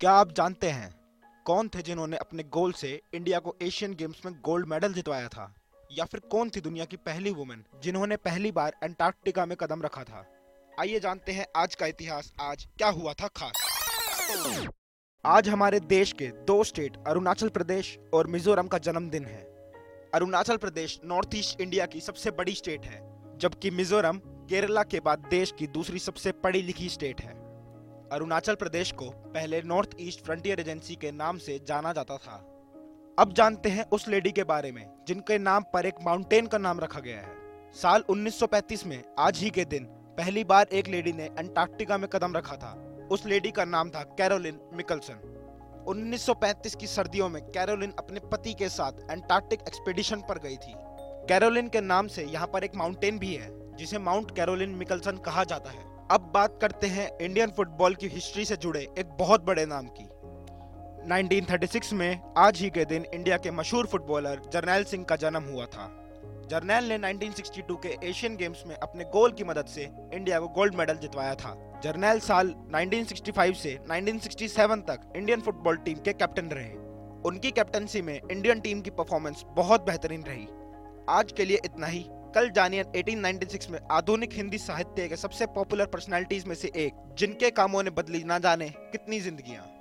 क्या आप जानते हैं कौन थे जिन्होंने अपने गोल से इंडिया को एशियन गेम्स में गोल्ड मेडल जितवाया था? या फिर कौन थी दुनिया की पहली वुमेन जिन्होंने पहली बार अंटार्कटिका में कदम रखा था? आइए जानते हैं आज का इतिहास, आज क्या हुआ था खास। आज हमारे देश के दो स्टेट, अरुणाचल प्रदेश और मिजोरम का जन्मदिन है। Arunachal Pradesh north east India की सबसे बड़ी स्टेट है, जबकि मिजोरम केरला के बाद देश की दूसरी सबसे पढ़ी लिखी स्टेट है। अरुणाचल प्रदेश को पहले नॉर्थ ईस्ट फ्रंटियर एजेंसी के नाम से जाना जाता था। अब जानते हैं उस लेडी के बारे में, जिनके नाम पर एक माउंटेन का नाम रखा गया है। साल 1935 में, आज ही के दिन, पहली बार एक लेडी ने अंटार्कटिका में कदम रखा था। उस लेडी का नाम था कैरोलिन मिकलसन। 1935 की सर्दियों में कैरोलिन अपने पति के साथ अंटार्कटिक एक्सपीडिशन पर गई थी। कैरोलिन के नाम से यहाँ पर एक माउंटेन भी है, जिसे माउंट कैरोलिन मिकलसन कहा जाता है। अब बात करते हैं इंडियन फुटबॉल की हिस्ट्री से जुड़े एक बहुत बड़े नाम की। 1936 में आज ही के दिन इंडिया के मशहूर फुटबॉलर जर्नैल सिंह का जन्म हुआ था। जर्नैल ने 1962 के एशियन गेम्स में अपने गोल की मदद से इंडिया को गोल्ड मेडल जितवाया था। जर्नैल साल 1965 से 1967 तक इंडियन फुटबॉल टीम के कैप्टन रहे। उनकी कैप्टनसी में इंडियन टीम की परफॉर्मेंस बहुत बेहतरीन रही। आज के लिए इतना ही। कल जानिए 1896 में आधुनिक हिंदी साहित्य के सबसे पॉपुलर पर्सनालिटीज में से एक, जिनके कामों ने बदली ना जाने, कितनी जिंदगियाँ?